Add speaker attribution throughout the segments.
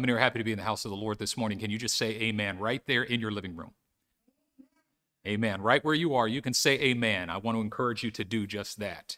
Speaker 1: Many are happy to be in the house of the Lord this morning? Can you just say amen right there in your living room? Amen. Right where you are, you can say amen. I want to encourage you to do just that.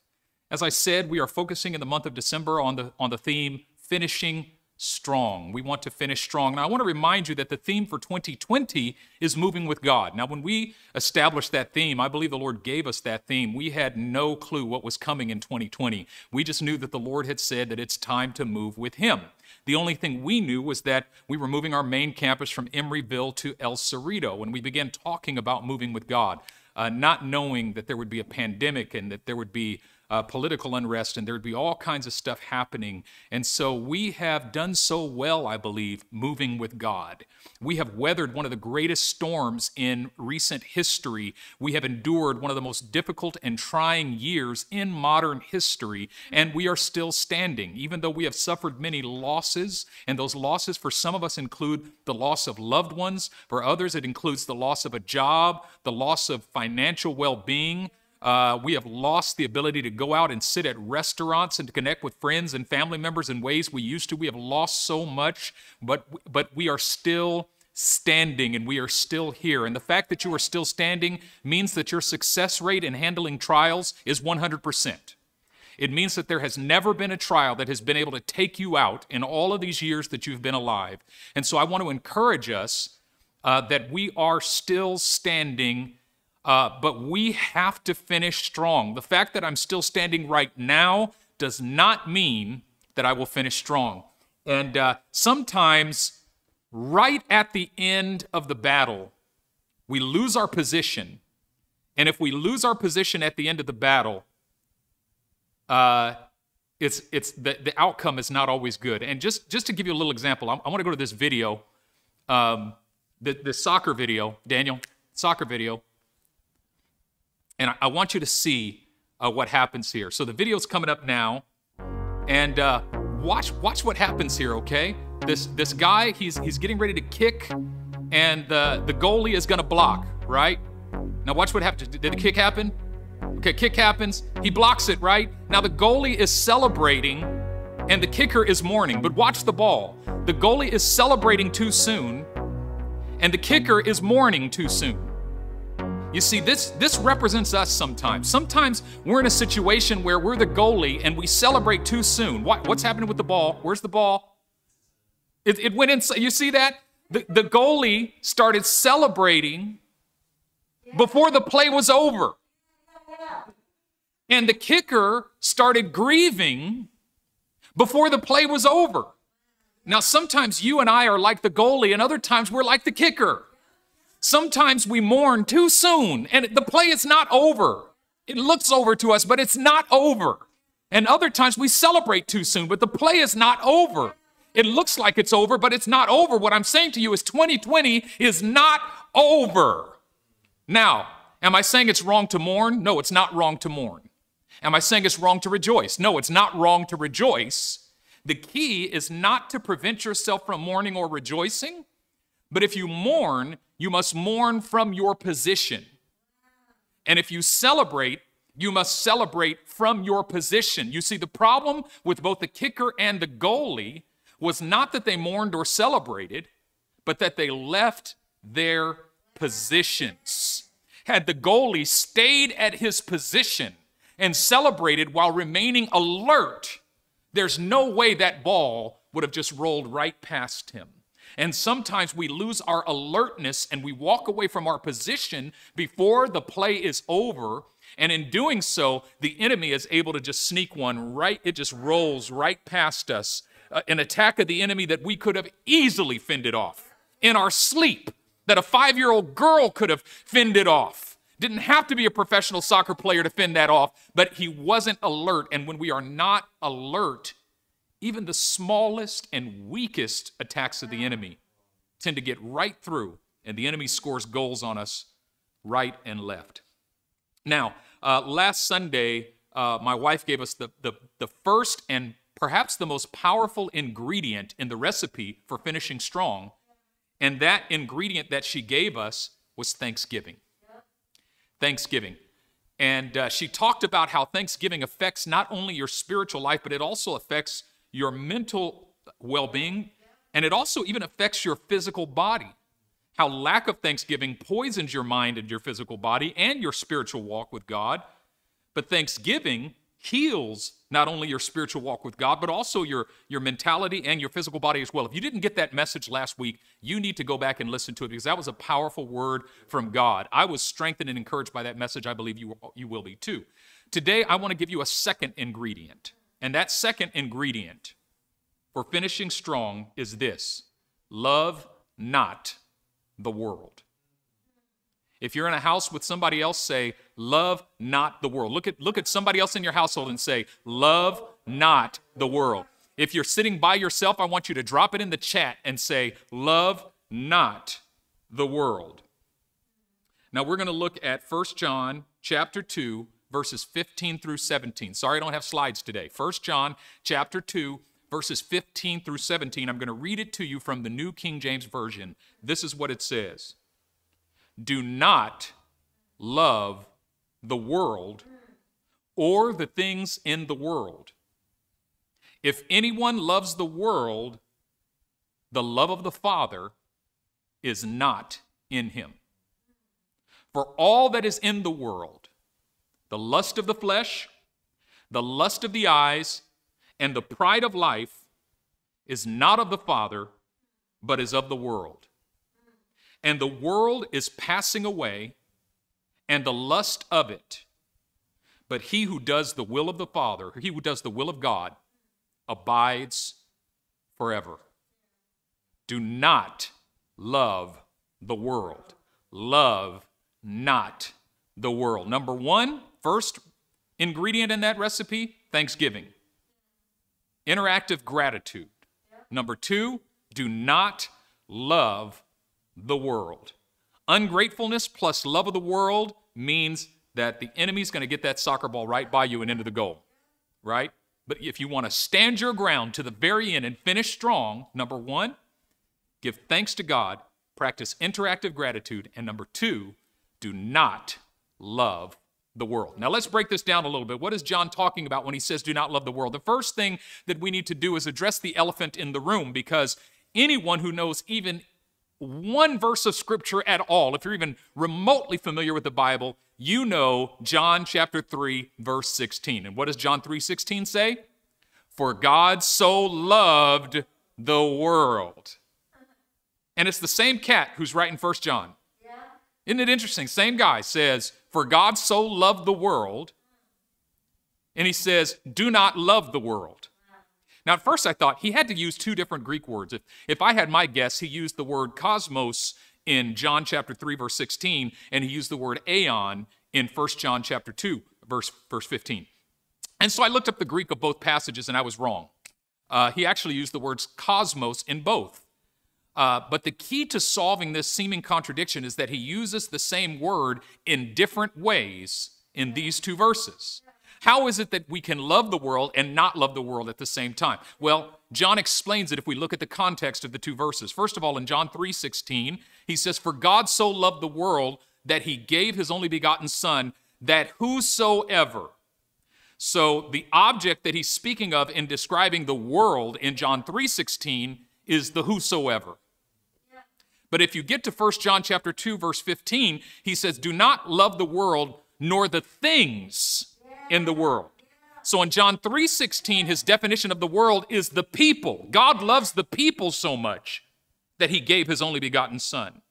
Speaker 1: As I said, we are focusing in the month of December on the, on the theme finishing strong. We want to finish strong. And I want to remind you that the theme for 2020 is moving with God. Now, when we established that theme, I believe the Lord gave us that theme. We had no clue what was coming in 2020. We just knew that the Lord had said that it's time to move with Him. The only thing we knew was that we were moving our main campus from Emeryville to El Cerrito when we began talking about moving with God, uh, not knowing that there would be a pandemic and that there would be uh, political unrest, and there would be all kinds of stuff happening. And so we have done so well, I believe, moving with God. We have weathered one of the greatest storms in recent history. We have endured one of the most difficult and trying years in modern history, and we are still standing, even though we have suffered many losses. And those losses, for some of us, include the loss of loved ones. For others, it includes the loss of a job, the loss of financial well being, uh, we have lost the ability to go out and sit at restaurants and to connect with friends and family members in ways we used to. We have lost so much, but but we are still standing and we are still here. And the fact that you are still standing means that your success rate in handling trials is 100%. It means that there has never been a trial that has been able to take you out in all of these years that you've been alive. And so I want to encourage us uh, that we are still standing uh, but we have to finish strong. The fact that I'm still standing right now does not mean that I will finish strong. And uh, sometimes, right at the end of the battle, we lose our position. And if we lose our position at the end of the battle, uh, it's it's the, the outcome is not always good. And just just to give you a little example, I, I want to go to this video, um, the the soccer video, Daniel, soccer video. And I, want you to see uh, what happens here. So the video's coming up now, and uh, watch watch what happens here. Okay, this this guy he's he's getting ready to kick, and the the goalie is gonna block. Right now, watch what happens. Did the kick happen? Okay, kick happens. He blocks it. Right now, the goalie is celebrating, and the kicker is mourning. But watch the ball. The goalie is celebrating too soon, and the kicker is mourning too soon. You see, this, this represents us sometimes. Sometimes we're in a situation where we're the goalie and we celebrate too soon. What, what's happening with the ball? Where's the ball? It, it went in. You see that? The, the goalie started celebrating before the play was over. And the kicker started grieving before the play was over. Now, sometimes you and I are like the goalie, and other times we're like the kicker. Sometimes we mourn too soon and the play is not over. It looks over to us, but it's not over. And other times we celebrate too soon, but the play is not over. It looks like it's over, but it's not over. What I'm saying to you is 2020 is not over. Now, am I saying it's wrong to mourn? No, it's not wrong to mourn. Am I saying it's wrong to rejoice? No, it's not wrong to rejoice. The key is not to prevent yourself from mourning or rejoicing, but if you mourn, you must mourn from your position. And if you celebrate, you must celebrate from your position. You see, the problem with both the kicker and the goalie was not that they mourned or celebrated, but that they left their positions. Had the goalie stayed at his position and celebrated while remaining alert, there's no way that ball would have just rolled right past him. And sometimes we lose our alertness and we walk away from our position before the play is over. And in doing so, the enemy is able to just sneak one right, it just rolls right past us. Uh, an attack of the enemy that we could have easily fended off in our sleep, that a five year old girl could have fended off. Didn't have to be a professional soccer player to fend that off, but he wasn't alert. And when we are not alert, even the smallest and weakest attacks of the enemy tend to get right through, and the enemy scores goals on us right and left. Now, uh, last Sunday, uh, my wife gave us the, the, the first and perhaps the most powerful ingredient in the recipe for finishing strong. And that ingredient that she gave us was Thanksgiving. Thanksgiving. And uh, she talked about how Thanksgiving affects not only your spiritual life, but it also affects your mental well being, And it also even affects your physical body. How lack of thanksgiving poisons your mind and your physical body and your spiritual walk with God. But thanksgiving heals not only your spiritual walk with God, but also your, your mentality and your physical body as well. If you didn't get that message last week, you need to go back and listen to it because that was a powerful word from God. I was strengthened and encouraged by that message. I believe you, you will be too. Today, I want to give you a second ingredient. And that second ingredient for finishing strong is this love not the world. If you're in a house with somebody else, say, love not the world. Look at, look at somebody else in your household and say, love not the world. If you're sitting by yourself, I want you to drop it in the chat and say, love not the world. Now we're going to look at 1 John chapter 2 verses 15 through 17. Sorry I don't have slides today. 1 John chapter 2 verses 15 through 17. I'm going to read it to you from the New King James Version. This is what it says Do not love the world or the things in the world. If anyone loves the world, the love of the Father is not in him. For all that is in the world, the lust of the flesh, the lust of the eyes, and the pride of life is not of the Father, but is of the world. And the world is passing away, and the lust of it. But he who does the will of the Father, he who does the will of God, abides forever. Do not love the world. Love not the world. Number one, first ingredient in that recipe thanksgiving interactive gratitude. Number two, do not love the world. Ungratefulness plus love of the world means that the enemy's going to get that soccer ball right by you and into the goal, right? But if you want to stand your ground to the very end and finish strong, number one, give thanks to God, practice interactive gratitude, and number two, do not love the world. Now, let's break this down a little bit. What is John talking about when he says, do not love the world? The first thing that we need to do is address the elephant in the room because anyone who knows even one verse of scripture at all, if you're even remotely familiar with the Bible, you know John chapter 3, verse 16. And what does John 3 16 say? For God so loved the world. And it's the same cat who's writing First John. Yeah. Isn't it interesting? Same guy says, for God so loved the world, and he says, do not love the world. Now, at first I thought he had to use two different Greek words. If, if I had my guess, he used the word cosmos in John chapter 3, verse 16, and he used the word aeon in 1 John chapter 2, verse, verse 15. And so I looked up the Greek of both passages, and I was wrong. Uh, he actually used the words cosmos in both. Uh, but the key to solving this seeming contradiction is that he uses the same word in different ways in these two verses. How is it that we can love the world and not love the world at the same time? Well, John explains it if we look at the context of the two verses. First of all, in John 3:16, he says, "For God so loved the world that he gave his only begotten son that whosoever so the object that he's speaking of in describing the world in John 3:16 is the whosoever. But if you get to 1 John chapter 2 verse 15, he says, "Do not love the world nor the things in the world." So in John 3:16, his definition of the world is the people. God loves the people so much that he gave his only begotten son.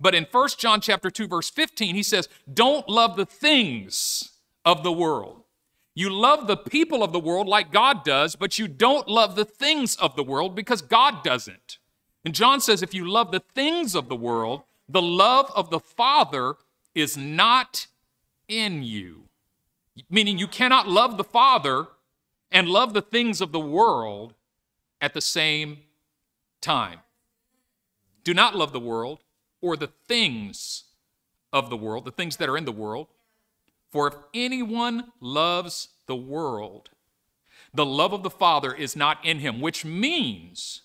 Speaker 1: But in 1 John chapter 2 verse 15, he says, "Don't love the things of the world." You love the people of the world like God does, but you don't love the things of the world because God doesn't. And John says if you love the things of the world, the love of the Father is not in you. Meaning you cannot love the Father and love the things of the world at the same time. Do not love the world or the things of the world, the things that are in the world. For if anyone loves the world, the love of the Father is not in him, which means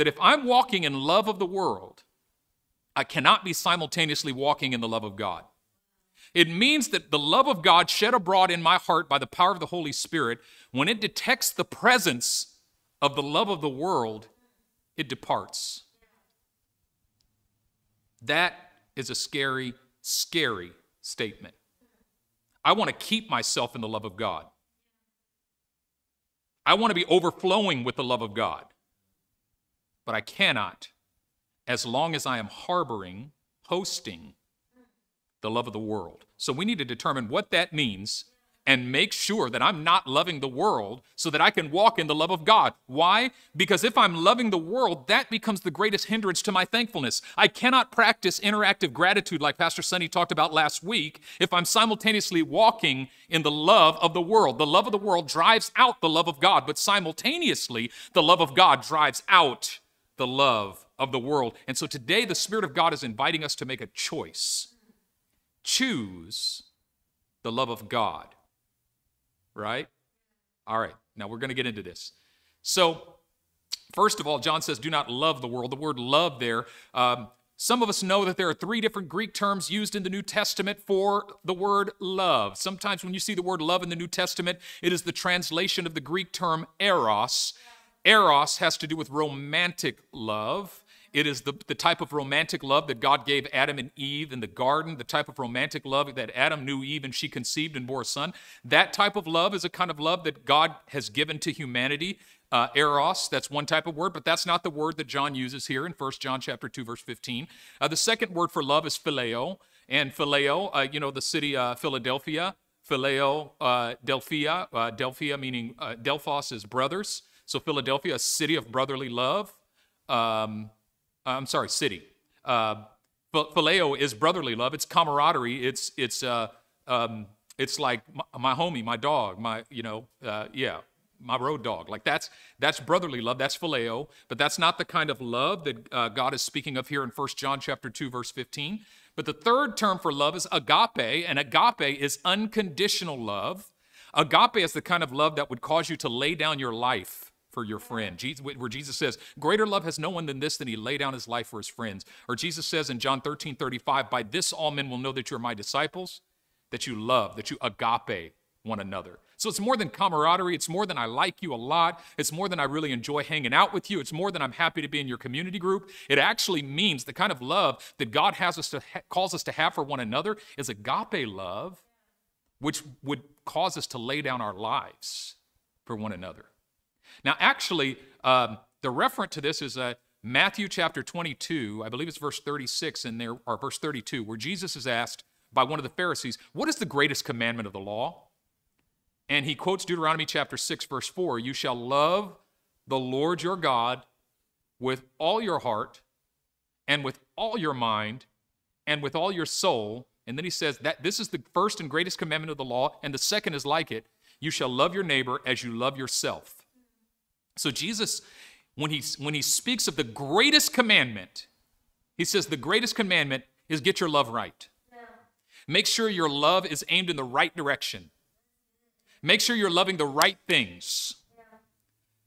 Speaker 1: that if I'm walking in love of the world, I cannot be simultaneously walking in the love of God. It means that the love of God shed abroad in my heart by the power of the Holy Spirit, when it detects the presence of the love of the world, it departs. That is a scary, scary statement. I want to keep myself in the love of God. I want to be overflowing with the love of God. But I cannot as long as I am harboring, hosting the love of the world. So we need to determine what that means and make sure that I'm not loving the world so that I can walk in the love of God. Why? Because if I'm loving the world, that becomes the greatest hindrance to my thankfulness. I cannot practice interactive gratitude like Pastor Sunny talked about last week if I'm simultaneously walking in the love of the world. The love of the world drives out the love of God, but simultaneously, the love of God drives out the love of the world. And so today, the Spirit of God is inviting us to make a choice. Choose the love of God right? All right, now we're going to get into this. So, first of all, John says, do not love the world. The word love there, um, some of us know that there are three different Greek terms used in the New Testament for the word love. Sometimes when you see the word love in the New Testament, it is the translation of the Greek term eros. Eros has to do with romantic love. It is the, the type of romantic love that God gave Adam and Eve in the garden, the type of romantic love that Adam knew Eve and she conceived and bore a son. That type of love is a kind of love that God has given to humanity. Uh, eros, that's one type of word, but that's not the word that John uses here in 1 John chapter 2, verse 15. Uh, the second word for love is phileo, and phileo, uh, you know, the city uh, Philadelphia, phileo, uh, Delphia, uh, Delphia meaning Delphos is brothers. So Philadelphia, a city of brotherly love. Um, I'm sorry, city. Uh, phileo is brotherly love. It's camaraderie. It's it's uh, um, it's like my, my, homie, my dog, my you know, uh, yeah, my road dog. Like that's that's brotherly love. That's phileo. But that's not the kind of love that uh, God is speaking of here in 1 John chapter two, verse 15. But the third term for love is agape, and agape is unconditional love. Agape is the kind of love that would cause you to lay down your life for your friend. Jesus, where Jesus says, Greater love has no one than this, than he lay down his life for his friends. Or Jesus says in John 13 35, By this all men will know that you are my disciples, that you love, that you agape one another. So it's more than camaraderie. It's more than I like you a lot. It's more than I really enjoy hanging out with you. It's more than I'm happy to be in your community group. It actually means the kind of love that God has us to ha- calls us to have for one another is agape love, which would cause us to lay down our lives for one another. Now, actually, um, the referent to this is uh, Matthew chapter 22, I believe it's verse 36 in there, or verse 32, where Jesus is asked by one of the Pharisees, What is the greatest commandment of the law? And he quotes Deuteronomy chapter 6, verse 4 You shall love the Lord your God with all your heart and with all your mind and with all your soul. And then he says that this is the first and greatest commandment of the law, and the second is like it you shall love your neighbor as you love yourself. So Jesus, when he, when he speaks of the greatest commandment, he says the greatest commandment is get your love right. Make sure your love is aimed in the right direction. Make sure you're loving the right things.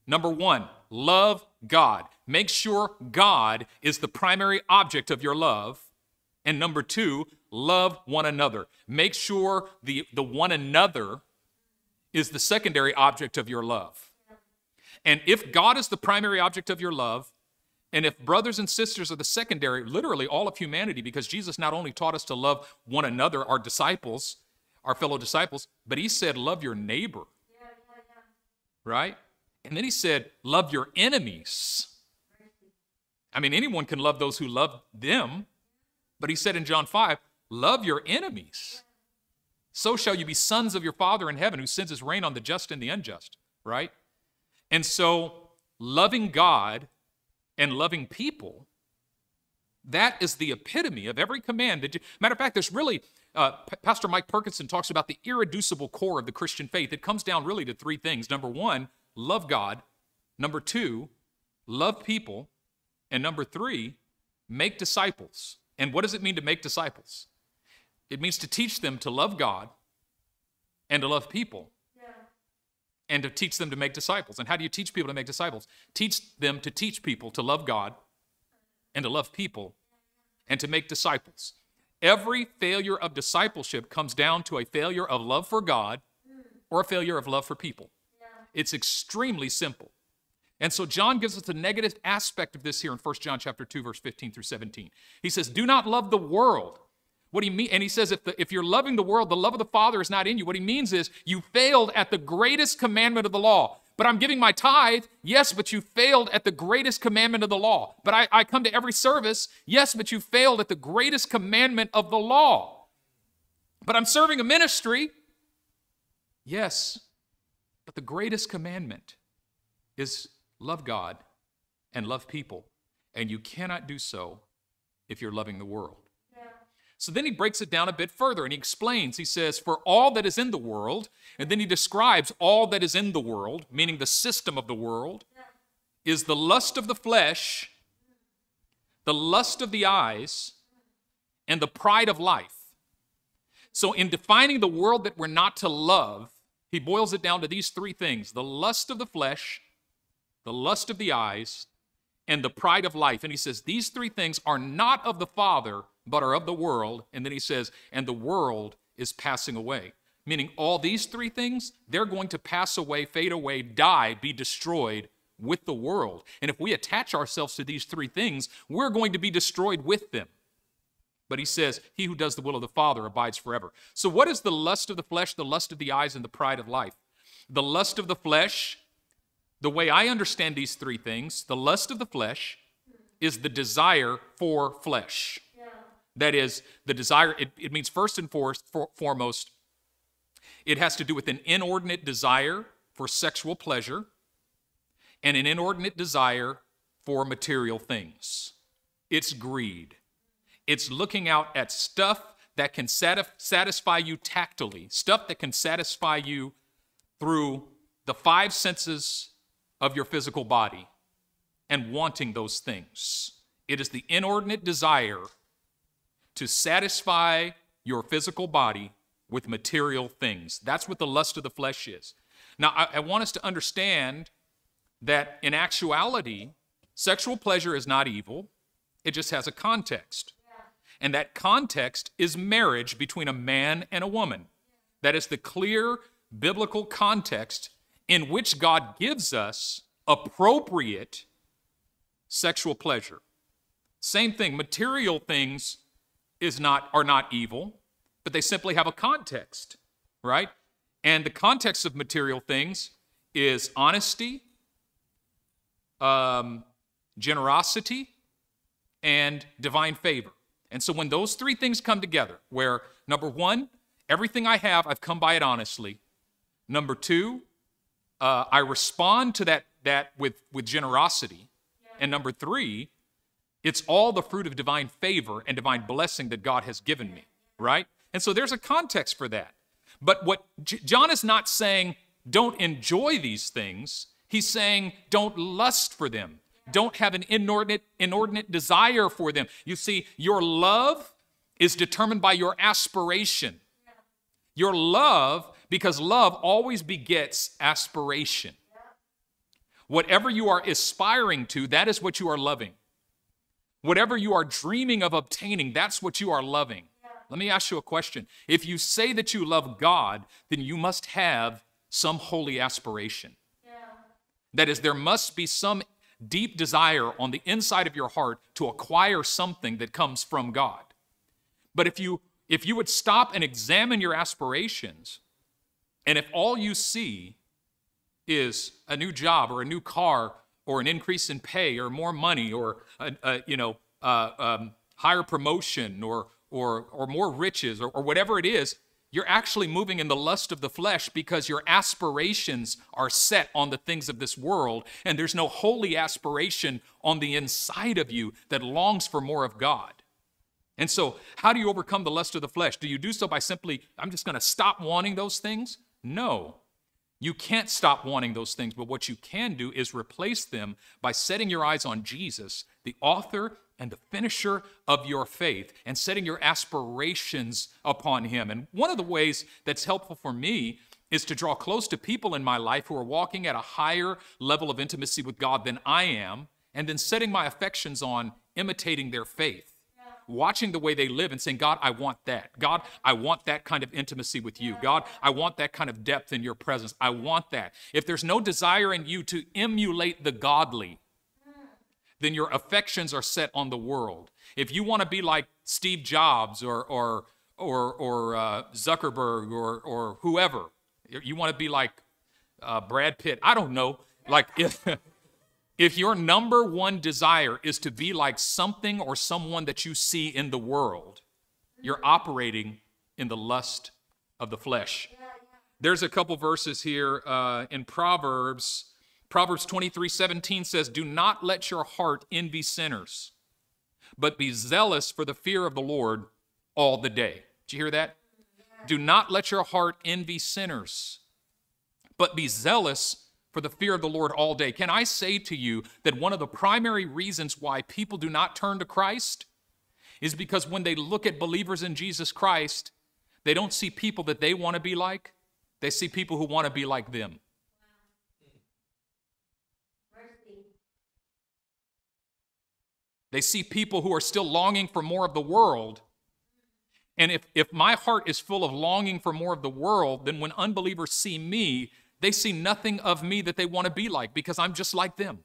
Speaker 1: Number one, love God. Make sure God is the primary object of your love. And number two, love one another. Make sure the, the one another is the secondary object of your love. And if God is the primary object of your love, and if brothers and sisters are the secondary, literally all of humanity, because Jesus not only taught us to love one another, our disciples, our fellow disciples, but he said, love your neighbor. Right? And then he said, love your enemies. I mean, anyone can love those who love them, but he said in John 5, love your enemies. So shall you be sons of your Father in heaven, who sends his rain on the just and the unjust, right? And so, loving God and loving people, that is the epitome of every command. You, matter of fact, there's really, uh, Pastor Mike Perkinson talks about the irreducible core of the Christian faith. It comes down really to three things. Number one, love God. Number two, love people. And number three, make disciples. And what does it mean to make disciples? It means to teach them to love God and to love people and to teach them to make disciples. And how do you teach people to make disciples? Teach them to teach people to love God and to love people and to make disciples. Every failure of discipleship comes down to a failure of love for God or a failure of love for people. It's extremely simple. And so John gives us a negative aspect of this here in 1 John chapter 2 verse 15 through 17. He says, "Do not love the world." What you mean? And he says, if, the, if you're loving the world, the love of the Father is not in you. What he means is you failed at the greatest commandment of the law. But I'm giving my tithe. Yes, but you failed at the greatest commandment of the law. But I, I come to every service. Yes, but you failed at the greatest commandment of the law. But I'm serving a ministry. Yes, but the greatest commandment is love God and love people. And you cannot do so if you're loving the world. So then he breaks it down a bit further and he explains. He says, For all that is in the world, and then he describes all that is in the world, meaning the system of the world, is the lust of the flesh, the lust of the eyes, and the pride of life. So, in defining the world that we're not to love, he boils it down to these three things the lust of the flesh, the lust of the eyes, and the pride of life. And he says, These three things are not of the Father but are of the world. And then he says, and the world is passing away. Meaning, all these three things, they're going to pass away, fade away, die, be destroyed with the world. And if we attach ourselves to these three things, we're going to be destroyed with them. But he says, He who does the will of the Father abides forever. So, what is the lust of the flesh, the lust of the eyes, and the pride of life? The lust of the flesh, the way I understand these three things, the lust of the flesh is the desire for flesh. That is, the desire, it, it means first and for, foremost, it has to do with an inordinate desire for sexual pleasure and an inordinate desire for material things. It's greed. It's looking out at stuff that can satisfy you tactily, stuff that can satisfy you through the five senses of your physical body and wanting those things. It is the inordinate desire to satisfy your physical body with material things. That's what the lust of the flesh is. Now, I, I, want us to understand that in actuality, sexual pleasure is not evil, it just has a context. And that context is marriage between a man and a woman. That is the clear biblical context in which God gives us appropriate sexual pleasure. Same thing, material things is not are not evil, but they simply have a context, right? And the context of material things is honesty, um, generosity, and divine favor. And so when those three things come together, where number one, everything I have, I've come by it honestly. Number two, uh, I respond to that that with with generosity. And number three, it's all the fruit of divine favor and divine blessing that God has given me, right? And so there's a context for that. But what J- John is not saying, don't enjoy these things. He's saying, don't lust for them. Don't have an inordinate, inordinate desire for them. You see, your love is determined by your aspiration. Your love, because love always begets aspiration. Whatever you are aspiring to, that is what you are loving. Whatever you are dreaming of obtaining, that's what you are loving. Let me ask you a question. If you say that you love God, then you must have some holy aspiration. That is, there must be some deep desire on the inside of your heart to acquire something that comes from God. But if you if you would stop and examine your aspirations, and if all you see is a new job or a new car or an increase in pay or more money or a, a you know uh, um, higher promotion or or or more riches or, or whatever it is you're actually moving in the lust of the flesh because your aspirations are set on the things of this world and there's no holy aspiration on the inside of you that longs for more of god. And so how do you overcome the lust of the flesh? Do you do so by simply i'm just going to stop wanting those things no you can't stop wanting those things, but what you can do is replace them by setting your eyes on Jesus, the author and the finisher of your faith, and setting your aspirations upon Him. And one of the ways that's helpful for me is to draw close to people in my life who are walking at a higher level of intimacy with God than I am, and then setting my affections on imitating their faith. Watching the way they live and saying, God, I want that. God, I want that kind of intimacy with you. God, I want that kind of depth in your presence. I want that. If there's no desire in you to emulate the godly, then your affections are set on the world. If you want to be like Steve Jobs or, or, or, or uh, Zuckerberg or, or whoever, you want to be like uh, Brad Pitt, I don't know. Like if, if your number one desire is to be like something or someone that you see in the world, you're operating in the lust of the flesh. There's a couple verses here uh, in Proverbs Proverbs 23 17 says, Do not let your heart envy sinners, but be zealous for the fear of the Lord all the day. Did you hear that? Do not let your heart envy sinners, but be zealous for the fear of the Lord all day. Can I say to you that one of the primary reasons why people do not turn to Christ is because when they look at believers in Jesus Christ, they don't see people that they want to be like, they see people who want to be like them. They see people who are still longing for more of the world. And if, if my heart is full of longing for more of the world, then when unbelievers see me, they see nothing of me that they want to be like because I'm just like them.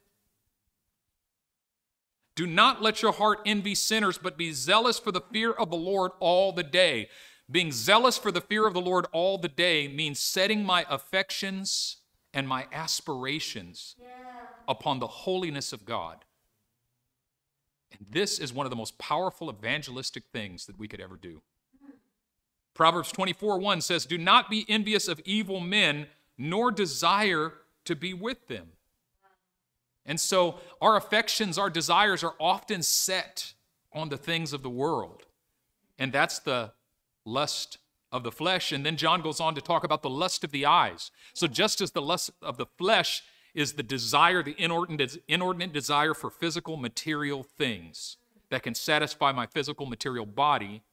Speaker 1: Do not let your heart envy sinners, but be zealous for the fear of the Lord all the day. Being zealous for the fear of the Lord all the day means setting my affections and my aspirations yeah. upon the holiness of God. And this is one of the most powerful evangelistic things that we could ever do. Mm. Proverbs 24 1 says, Do not be envious of evil men, nor desire to be with them. And so our affections, our desires are often set on the things of the world. And that's the lust of the flesh. And then John goes on to talk about the lust of the eyes. So just as the lust of the flesh is the desire, the inordinate, inordinate desire for physical material things that can satisfy my physical material body.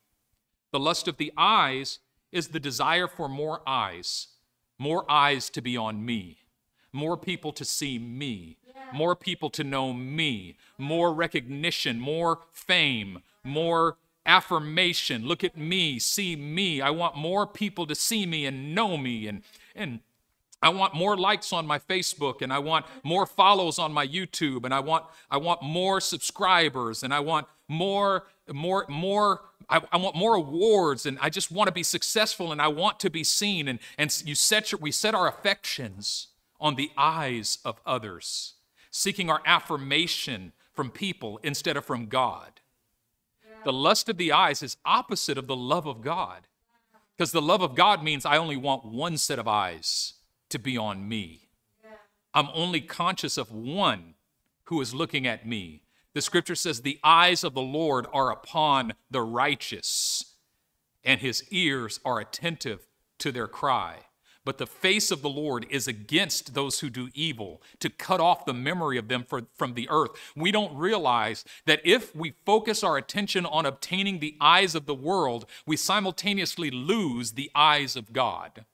Speaker 1: The lust of the eyes is the desire for more eyes, more eyes to be on me, more people to see me, more people to know me, more recognition, more fame, more affirmation. Look at me, see me. I want more people to see me and know me and and I want more likes on my Facebook and I want more follows on my YouTube and I want I want more subscribers and I want more more more I, I, want more awards and I just want to be successful and I want to be seen and and you set your, we set our affections on the eyes of others seeking our affirmation from people instead of from God. The lust of the eyes is opposite of the love of God. Because the love of God means I only want one set of eyes to be on me. I'm only conscious of one who is looking at me. The scripture says, The eyes of the Lord are upon the righteous, and his ears are attentive to their cry. But the face of the Lord is against those who do evil, to cut off the memory of them for, from the earth. We don't realize that if we focus our attention on obtaining the eyes of the world, we simultaneously lose the eyes of God.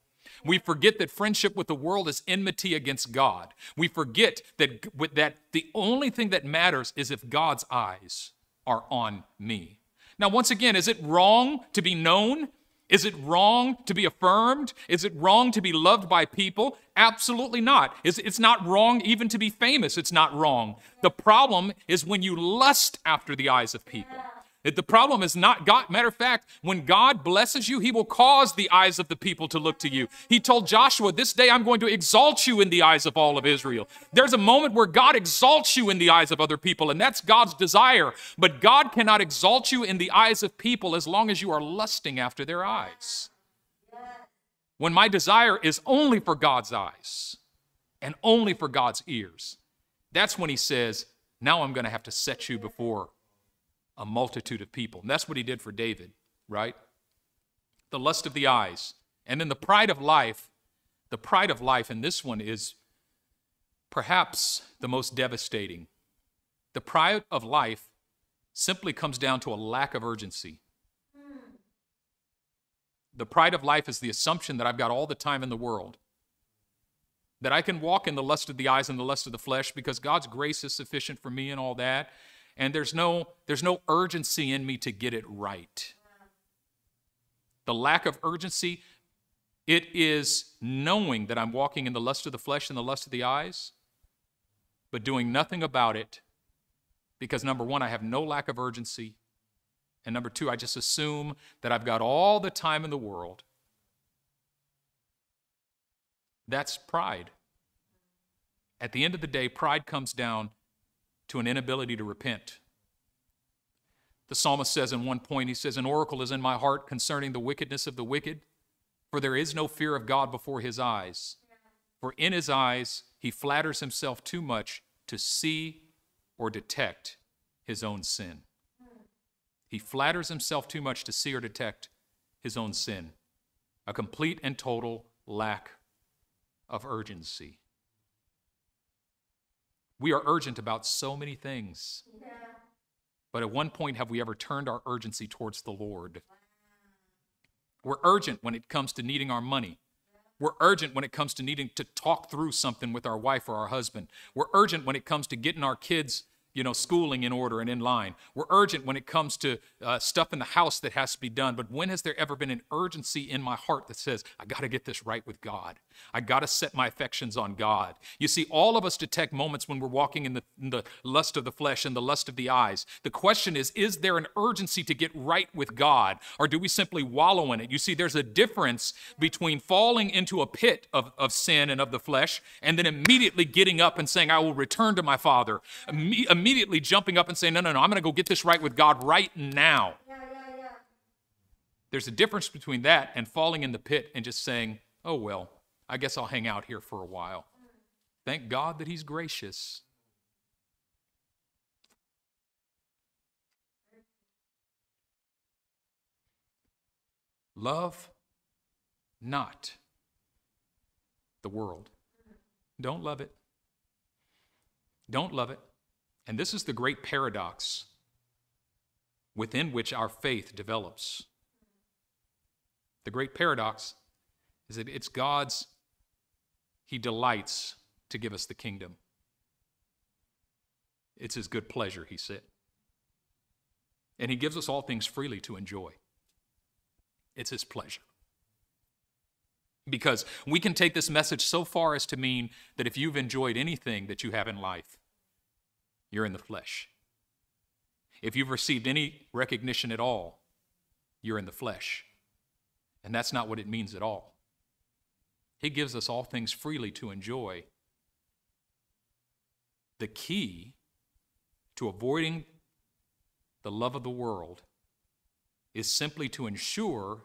Speaker 1: We forget that friendship with the world is enmity against God. We forget that, that the only thing that matters is if God's eyes are on me. Now, once again, is it wrong to be known? Is it wrong to be affirmed? Is it wrong to be loved by people? Absolutely not. It's not wrong even to be famous. It's not wrong. The problem is when you lust after the eyes of people. The problem is not God. Matter of fact, when God blesses you, He will cause the eyes of the people to look to you. He told Joshua, This day I'm going to exalt you in the eyes of all of Israel. There's a moment where God exalts you in the eyes of other people, and that's God's desire. But God cannot exalt you in the eyes of people as long as you are lusting after their eyes. When my desire is only for God's eyes and only for God's ears, that's when He says, Now I'm going to have to set you before a multitude of people. And that's what he did for David, right? The lust of the eyes. And then the pride of life. The pride of life, and this one is perhaps the most devastating. The pride of life simply comes down to a lack of urgency. The pride of life is the assumption that I've got all the time in the world, that I can walk in the lust of the eyes and the lust of the flesh because God's grace is sufficient for me and all that. And there's no there's no urgency in me to get it right. The lack of urgency it is knowing that I'm walking in the lust of the flesh and the lust of the eyes, but doing nothing about it because number 1 I have no lack of urgency and number 2 I just assume that I've got all the time in the world. That's pride. At the end of the day, pride comes down to an inability to repent. The psalmist says in one point, he says, An oracle is in my heart concerning the wickedness of the wicked, for there is no fear of God before his eyes. For in his eyes he flatters himself too much to see or detect his own sin. He flatters himself too much to see or detect his own sin. A complete and total lack of urgency. We are urgent about so many things. Yeah. But at one point, have we ever turned our urgency towards the Lord? We're urgent when it comes to needing our money. We're urgent when it comes to needing to talk through something with our wife or our husband. We're urgent when it comes to getting our kids you know, schooling in order and in line. We're urgent when it comes to uh, stuff in the house that has to be done. But when has there ever been an urgency in my heart that says, I got to get this right with God? I got to set my affections on God. You see, all of us detect moments when we're walking in the, in the lust of the flesh and the lust of the eyes. The question is, is there an urgency to get right with God, or do we simply wallow in it? You see, there's a difference between falling into a pit of, of sin and of the flesh and then immediately getting up and saying, I will return to my Father. Imme- immediately jumping up and saying, No, no, no, I'm going to go get this right with God right now. Yeah, yeah, yeah. There's a difference between that and falling in the pit and just saying, Oh, well, I guess I'll hang out here for a while. Thank God that He's gracious. Love not the world. Don't love it. Don't love it. And this is the great paradox within which our faith develops. The great paradox is that it's God's, He delights to give us the kingdom. It's His good pleasure, He said. And He gives us all things freely to enjoy. It's His pleasure. Because we can take this message so far as to mean that if you've enjoyed anything that you have in life, you're in the flesh. If you've received any recognition at all, you're in the flesh. And that's not what it means at all. He gives us all things freely to enjoy. The key to avoiding the love of the world is simply to ensure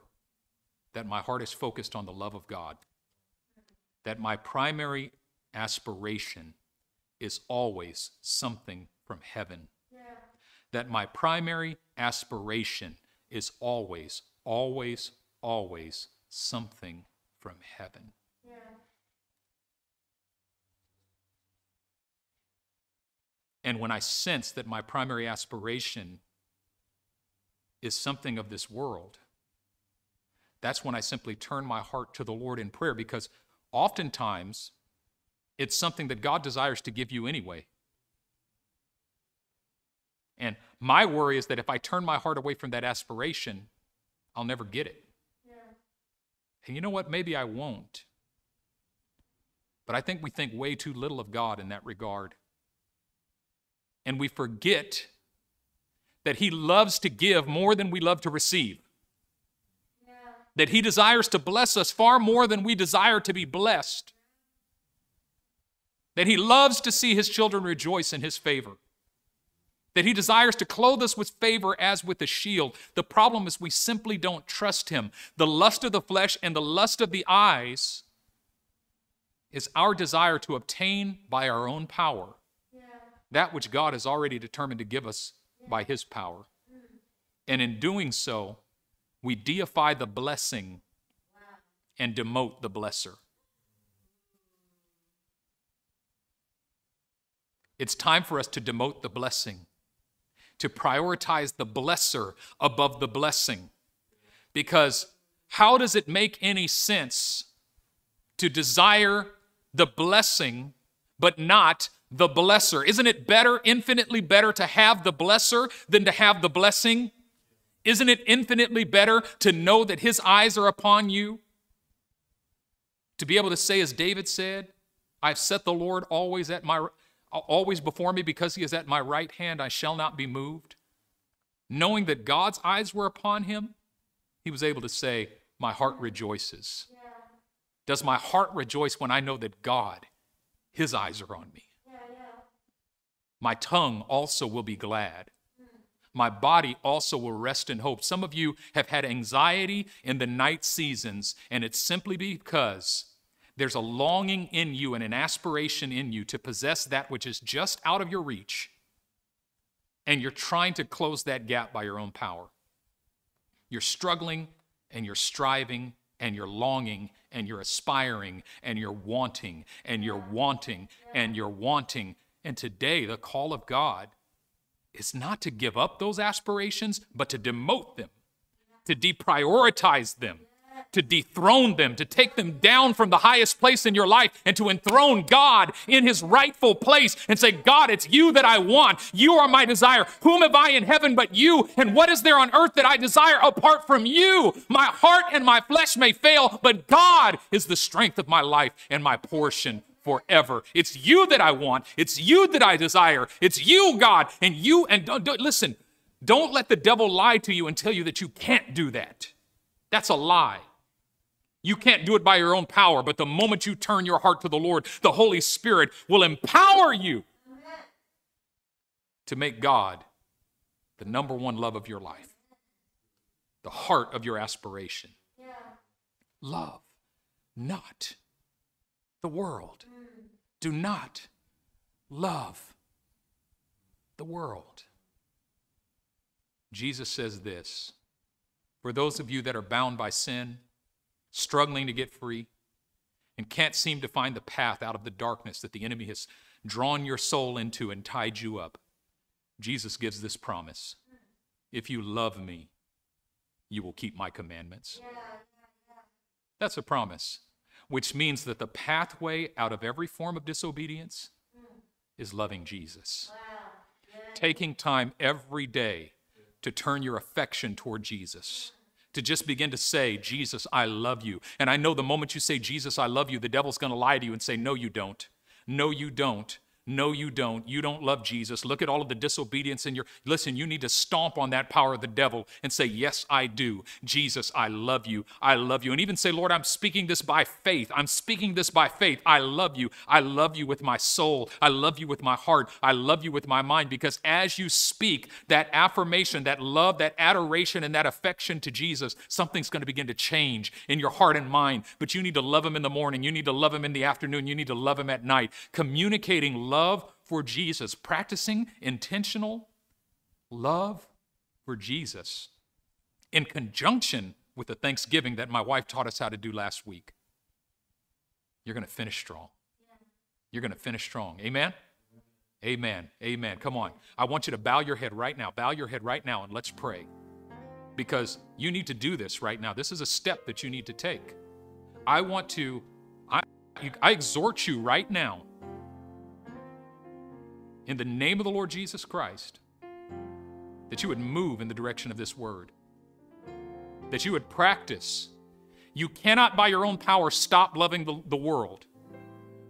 Speaker 1: that my heart is focused on the love of God, that my primary aspiration is always something from heaven. Yeah. That my primary aspiration is always, always, always something from heaven. And when I sense that my primary aspiration is something of this world, that's when I simply turn my heart to the Lord in prayer because oftentimes it's something that God desires to give you anyway. And my worry is that if I turn my heart away from that aspiration, I'll never get it. Yeah. And you know what? Maybe I won't. But I think we think way too little of God in that regard. And we forget that He loves to give more than we love to receive. That He desires to bless us far more than we desire to be blessed that he loves to see his children rejoice in his favor, that he desires to clothe us with favor as with a shield. The problem is we simply don't trust him. The lust of the flesh and the lust of the eyes is our desire to obtain by our own power yeah. that which God has already determined to give us yeah. by his power. Mm. And in doing so, we deify the blessing wow. and demote the blesser. It's time for us to demote the blessing, to prioritize the blesser above the blessing. Because how does it make any sense to desire the blessing but not the blesser. Isn't it better, infinitely better, to have the blesser than to have the blessing? Isn't it infinitely better to know that his eyes are upon you? To be able to say, as David said, I've set the Lord always at my always before me because he is at my right hand, I shall not be moved. Knowing that God's eyes were upon him, he was able to say, My heart rejoices. Does my heart rejoice when I know that God, his eyes are on me? My tongue also will be glad my body also will rest in hope. Some of you have had anxiety in the night seasons, and it's simply because there's a longing in you and an aspiration in you to possess that which is just out of your reach, and you're trying to close that gap by your own power. You're struggling and you're striving and you're longing and you're aspiring and you're wanting and you're wanting and you're wanting. And today, the call of God is not to give up those aspirations, but to demote them, to deprioritize them, to dethrone them, to take them down from the highest place in your life, and to enthrone God in his rightful place and say, God, it's you that I want. You are my desire. Whom have I in heaven but you? And what is there on earth that I desire apart from you? My heart and my flesh may fail, but God is the strength of my life and my portion forever. It's you that I want. It's you that I desire. It's you, God. And you, and don't, don't, listen, don't let the devil lie to you and tell you that you can't do that. That's a lie. You can't do it by your own power, but the moment you turn your heart to the Lord, the Holy Spirit will empower you to make God the number one love of your life, the heart of your aspiration. Love, not the world. Do not love the world. Jesus says this for those of you that are bound by sin, struggling to get free, and can't seem to find the path out of the darkness that the enemy has drawn your soul into and tied you up, Jesus gives this promise If you love me, you will keep my commandments. That's a promise which means that the pathway out of every form of disobedience hmm. is loving Jesus. Taking time every day to turn your affection toward Jesus. To just begin to say, Jesus, I love you. And I know the moment you say, Jesus, I love you, the devil's going to lie to you and say, No, you don't. No, you don't. No, you don't. You don't love Jesus. Look at all of the disobedience in your. Listen, you need to stomp on that power of the devil and say, Yes, I do. Jesus, I love you. I love you. And even say, Lord, I'm speaking this by faith. I'm speaking this by faith. I love you. I love you with my soul. I love you with my heart. I love you with my mind. Because as you speak that affirmation, that love, that adoration, and that affection to Jesus, something's going to begin to change in your heart and mind. But you need to love him in the morning. You need to love him in the afternoon. You need to love him at night. Communicating love love for Jesus, practicing intentional love for Jesus in conjunction with the thanksgiving that my wife taught us how to do last week. You're going to finish strong. You're going to finish strong. Amen? Amen. Amen. Come on. I want you to bow your head right now. Bow your head right now and let's pray. Because you need to do this right now. This is a step that you need to take. I want to, I, I exhort you right now in the name of the Lord Jesus Christ, that you would move in the direction of this word, that you would practice. You cannot, by your own power, stop loving the, the world,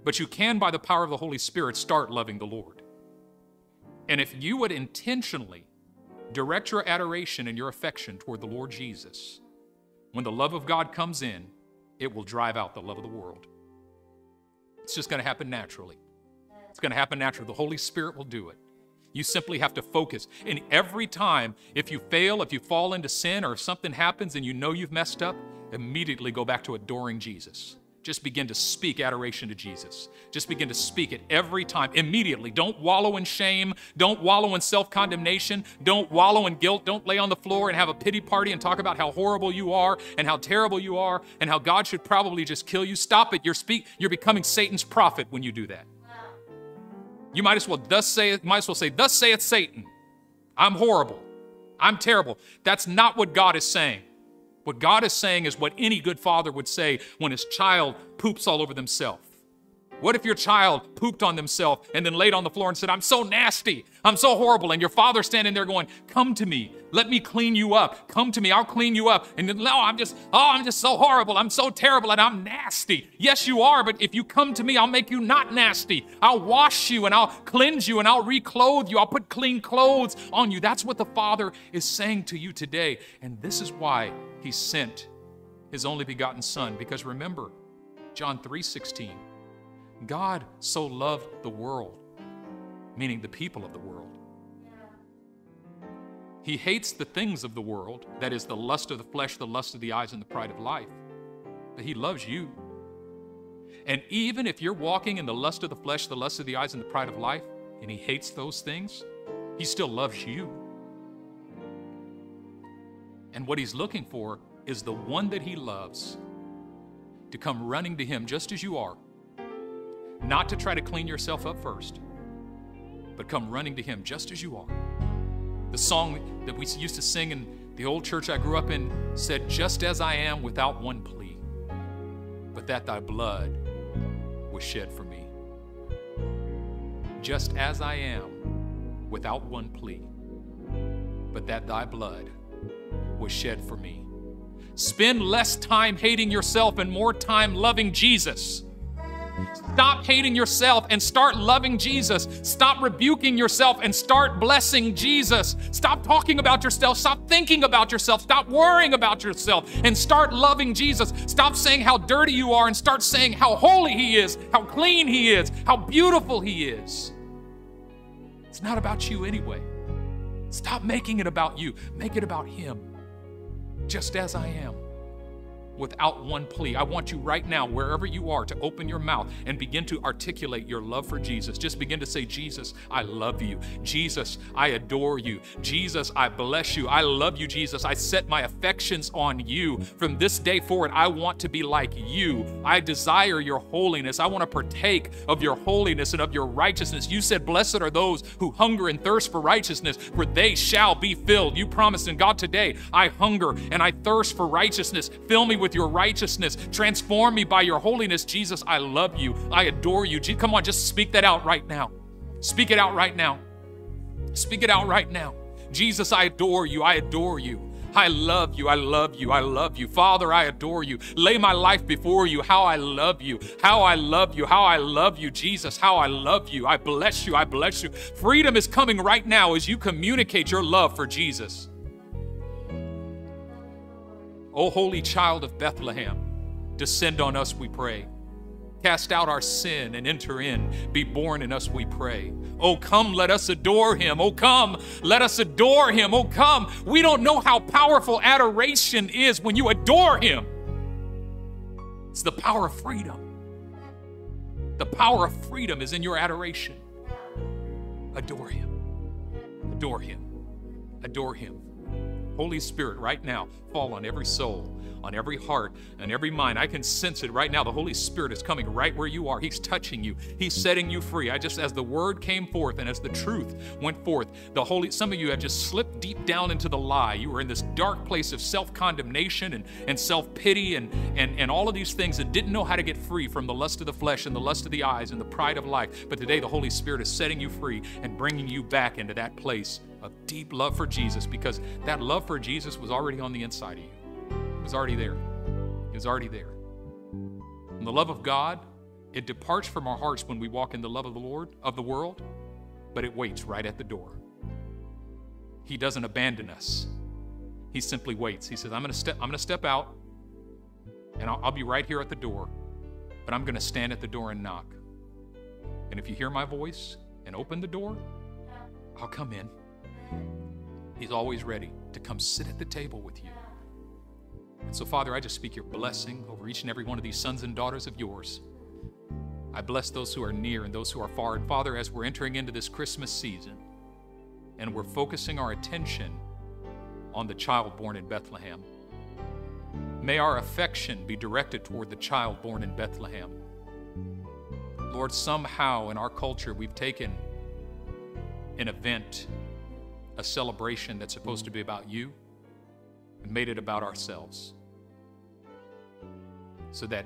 Speaker 1: but you can, by the power of the Holy Spirit, start loving the Lord. And if you would intentionally direct your adoration and your affection toward the Lord Jesus, when the love of God comes in, it will drive out the love of the world. It's just going to happen naturally. It's going to happen naturally. The Holy Spirit will do it. You simply have to focus. And every time, if you fail, if you fall into sin, or if something happens and you know you've messed up, immediately go back to adoring Jesus. Just begin to speak adoration to Jesus. Just begin to speak it every time, immediately. Don't wallow in shame. Don't wallow in self condemnation. Don't wallow in guilt. Don't lay on the floor and have a pity party and talk about how horrible you are and how terrible you are and how God should probably just kill you. Stop it. You're, speak, you're becoming Satan's prophet when you do that. You might as well thus say might as well say, thus saith Satan. I'm horrible. I'm terrible. That's not what God is saying. What God is saying is what any good father would say when his child poops all over themselves. What if your child pooped on themselves and then laid on the floor and said, I'm so nasty, I'm so horrible, and your father standing there going, Come to me, let me clean you up, come to me, I'll clean you up. And then, no, I'm just, oh, I'm just so horrible, I'm so terrible, and I'm nasty. Yes, you are, but if you come to me, I'll make you not nasty. I'll wash you and I'll cleanse you and I'll reclothe you, I'll put clean clothes on you. That's what the Father is saying to you today. And this is why He sent His only begotten Son, because remember, John 3 16. God so loved the world, meaning the people of the world. He hates the things of the world, that is, the lust of the flesh, the lust of the eyes, and the pride of life. But He loves you. And even if you're walking in the lust of the flesh, the lust of the eyes, and the pride of life, and He hates those things, He still loves you. And what He's looking for is the one that He loves to come running to Him just as you are not to try to clean yourself up first, but come running to Him just as you are. The song that we used to sing in the old church I grew up in said, Just as I am without one plea, but that thy blood was shed for me. Just as I am without one plea, but that thy blood was shed for me. Spend less time hating yourself and more time loving Jesus. Stop hating yourself and start loving Jesus. Stop rebuking yourself and start blessing Jesus. Stop talking about yourself. Stop thinking about yourself. Stop worrying about yourself and start loving Jesus. Stop saying how dirty you are and start saying how holy He is, how clean He is, how beautiful He is. It's not about you anyway. Stop making it about you, make it about Him, just as I am without one plea. I want you right now, wherever you are, to open your mouth and begin to articulate your love for Jesus. Just begin to say, Jesus, I love you. Jesus, I adore you. Jesus, I bless you. I love you, Jesus. I set my affections on you. From this day forward, I want to be like you. I desire your holiness. I want to partake of your holiness and of your righteousness. You said, Blessed are those who hunger and thirst for righteousness, for they shall be filled. You promised, and God, today I hunger and I thirst for righteousness. Fill me with with your righteousness. Transform me by your holiness. Jesus, I love you. I adore you. Come on, just speak that out right now. Speak it out right now. Speak it out right now. Jesus, I adore you. I adore you. I love you. I love you. I love you. Father, I adore you. Lay my life before you. How I love you. How I love you. How I love you, Jesus. How I love you. I bless you. I bless you. Freedom is coming right now as you communicate your love for Jesus. O holy child of Bethlehem, descend on us, we pray. Cast out our sin and enter in. Be born in us, we pray. Oh, come, let us adore him. Oh, come, let us adore him. Oh, come. We don't know how powerful adoration is when you adore him. It's the power of freedom. The power of freedom is in your adoration. Adore him. Adore him. Adore him. Holy Spirit, right now, fall on every soul, on every heart, and every mind. I can sense it right now. The Holy Spirit is coming right where you are. He's touching you. He's setting you free. I just, as the word came forth and as the truth went forth, the Holy, some of you have just slipped deep down into the lie. You were in this dark place of self-condemnation and, and self-pity and, and, and all of these things and didn't know how to get free from the lust of the flesh and the lust of the eyes and the pride of life. But today the Holy Spirit is setting you free and bringing you back into that place of deep love for Jesus because that love for Jesus was already on the inside of you. It was already there. It was already there. And the love of God, it departs from our hearts when we walk in the love of the Lord, of the world, but it waits right at the door. He doesn't abandon us. He simply waits. He says, I'm going to step, I'm to step out and I'll, I'll be right here at the door, but I'm going to stand at the door and knock. And if you hear my voice and open the door, I'll come in. He's always ready to come sit at the table with you. And so, Father, I just speak your blessing over each and every one of these sons and daughters of yours. I bless those who are near and those who are far. And Father, as we're entering into this Christmas season and we're focusing our attention on the child born in Bethlehem, may our affection be directed toward the child born in Bethlehem. Lord, somehow in our culture we've taken an event a celebration that's supposed to be about you and made it about ourselves. So that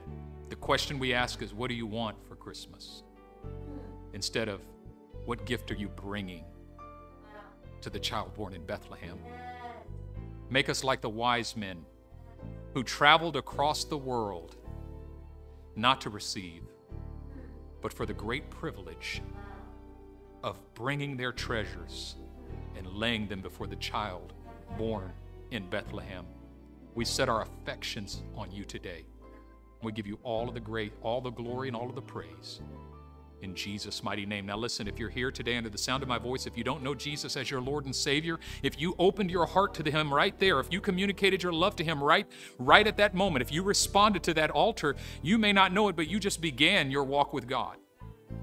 Speaker 1: the question we ask is, What do you want for Christmas? Instead of, What gift are you bringing to the child born in Bethlehem? Make us like the wise men who traveled across the world not to receive, but for the great privilege of bringing their treasures and laying them before the child born in Bethlehem. We set our affections on you today. We give you all of the great, all the glory, and all of the praise in Jesus' mighty name. Now, listen, if you're here today under the sound of my voice, if you don't know Jesus as your Lord and Savior, if you opened your heart to Him right there, if you communicated your love to Him right, right at that moment, if you responded to that altar, you may not know it, but you just began your walk with God.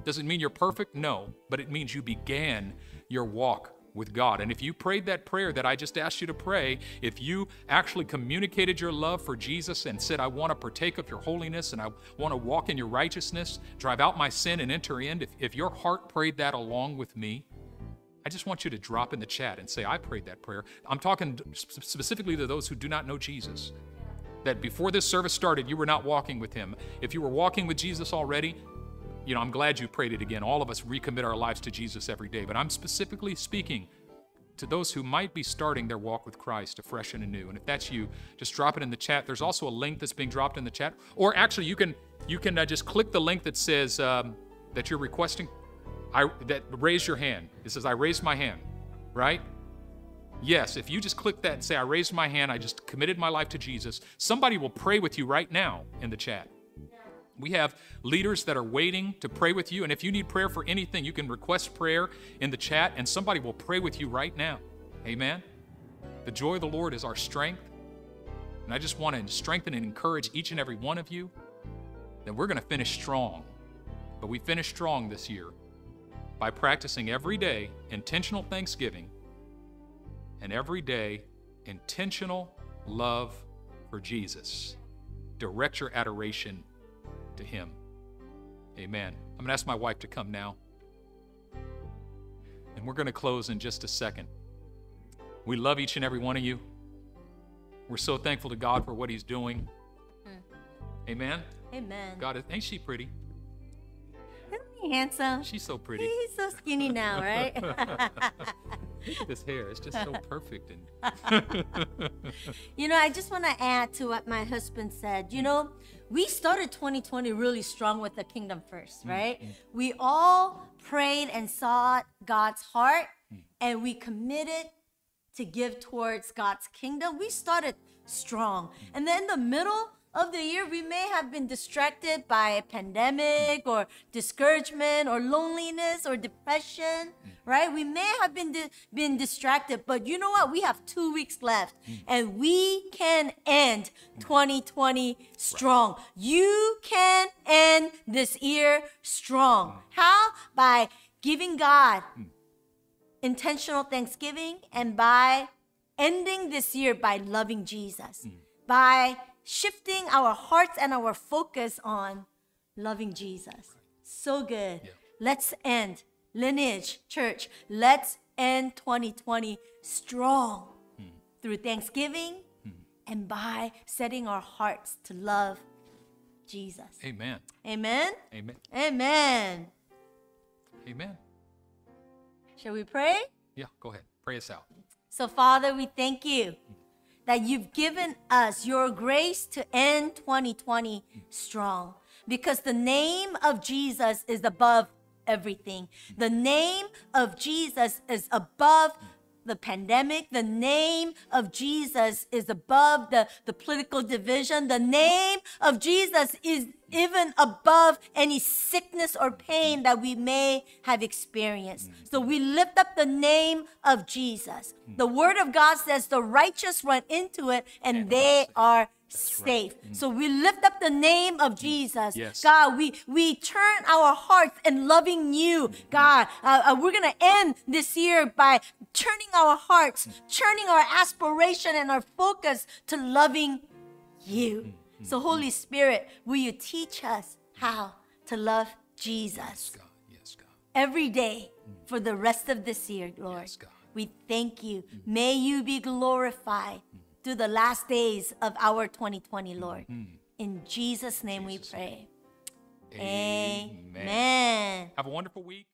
Speaker 1: Does it mean you're perfect? No, but it means you began your walk with God. And if you prayed that prayer that I just asked you to pray, if you actually communicated your love for Jesus and said, I want to partake of your holiness and I want to walk in your righteousness, drive out my sin and enter in, if, if your heart prayed that along with me, I just want you to drop in the chat and say, I prayed that prayer. I'm talking specifically to those who do not know Jesus. That before this service started, you were not walking with Him. If you were walking with Jesus already, you know, I'm glad you prayed it again. All of us recommit our lives to Jesus every day, but I'm specifically speaking to those who might be starting their walk with Christ afresh and anew. And if that's you, just drop it in the chat. There's also a link that's being dropped in the chat, or actually, you can you can uh, just click the link that says um, that you're requesting. I that raise your hand. It says I raised my hand, right? Yes, if you just click that and say, I raised my hand, I just committed my life to Jesus, somebody will pray with you right now in the chat. We have leaders that are waiting to pray with you. And if you need prayer for anything, you can request prayer in the chat and somebody will pray with you right now. Amen. The joy of the Lord is our strength. And I just want to strengthen and encourage each and every one of you that we're going to finish strong. But we finish strong this year by practicing every day intentional thanksgiving and every day intentional love for Jesus. Direct your adoration to Him. Amen. I'm going to ask my wife to come now. And we're going to close in just a second. We love each and every one of you. We're so thankful to God for what He's doing. Mm. Amen.
Speaker 2: Amen.
Speaker 1: God, ain't she pretty?
Speaker 2: Isn't he handsome?
Speaker 1: She's so pretty.
Speaker 2: He's so skinny now, right?
Speaker 1: Look at this hair. It's just so perfect. And
Speaker 2: you know, I just want to add to what my husband said. You know, we started 2020 really strong with the kingdom first, mm, right? Mm-hmm. We all prayed and sought God's heart mm. and we committed to give towards God's kingdom. We started strong. Mm. And then in the middle of the year, we may have been distracted by a pandemic or discouragement or loneliness or depression, mm. right? We may have been di- been distracted, but you know what? We have two weeks left, mm. and we can end mm. 2020 strong. You can end this year strong. How? By giving God intentional thanksgiving and by ending this year by loving Jesus. By shifting our hearts and our focus on loving Jesus. So good. Yeah. Let's end lineage church. Let's end 2020 strong hmm. through thanksgiving hmm. and by setting our hearts to love Jesus.
Speaker 1: Amen.
Speaker 2: Amen.
Speaker 1: Amen.
Speaker 2: Amen.
Speaker 1: Amen.
Speaker 2: Shall we pray?
Speaker 1: Yeah, go ahead. Pray us out.
Speaker 2: So, Father, we thank you that you've given us your grace to end 2020 strong because the name of Jesus is above everything. The name of Jesus is above the pandemic. The name of Jesus is above the, the political division. The name of Jesus is even above any sickness or pain that we may have experienced. So we lift up the name of Jesus. The word of God says the righteous run into it and they are safe. Right. Mm. So we lift up the name of Jesus. Yes. God, we, we turn our hearts in loving you. Mm-hmm. God, uh, uh, we're going to end this year by turning our hearts, mm. turning our aspiration and our focus to loving you. Mm-hmm. So, Holy Spirit, will you teach us how to love Jesus? Yes, God. Yes, God. Every day mm. for the rest of this year, Lord. Yes, God. We thank you. May you be glorified through the last days of our 2020, Lord. Mm-hmm. In Jesus' name we
Speaker 1: Jesus'
Speaker 2: pray.
Speaker 1: Amen.
Speaker 2: Amen.
Speaker 1: Have a wonderful week.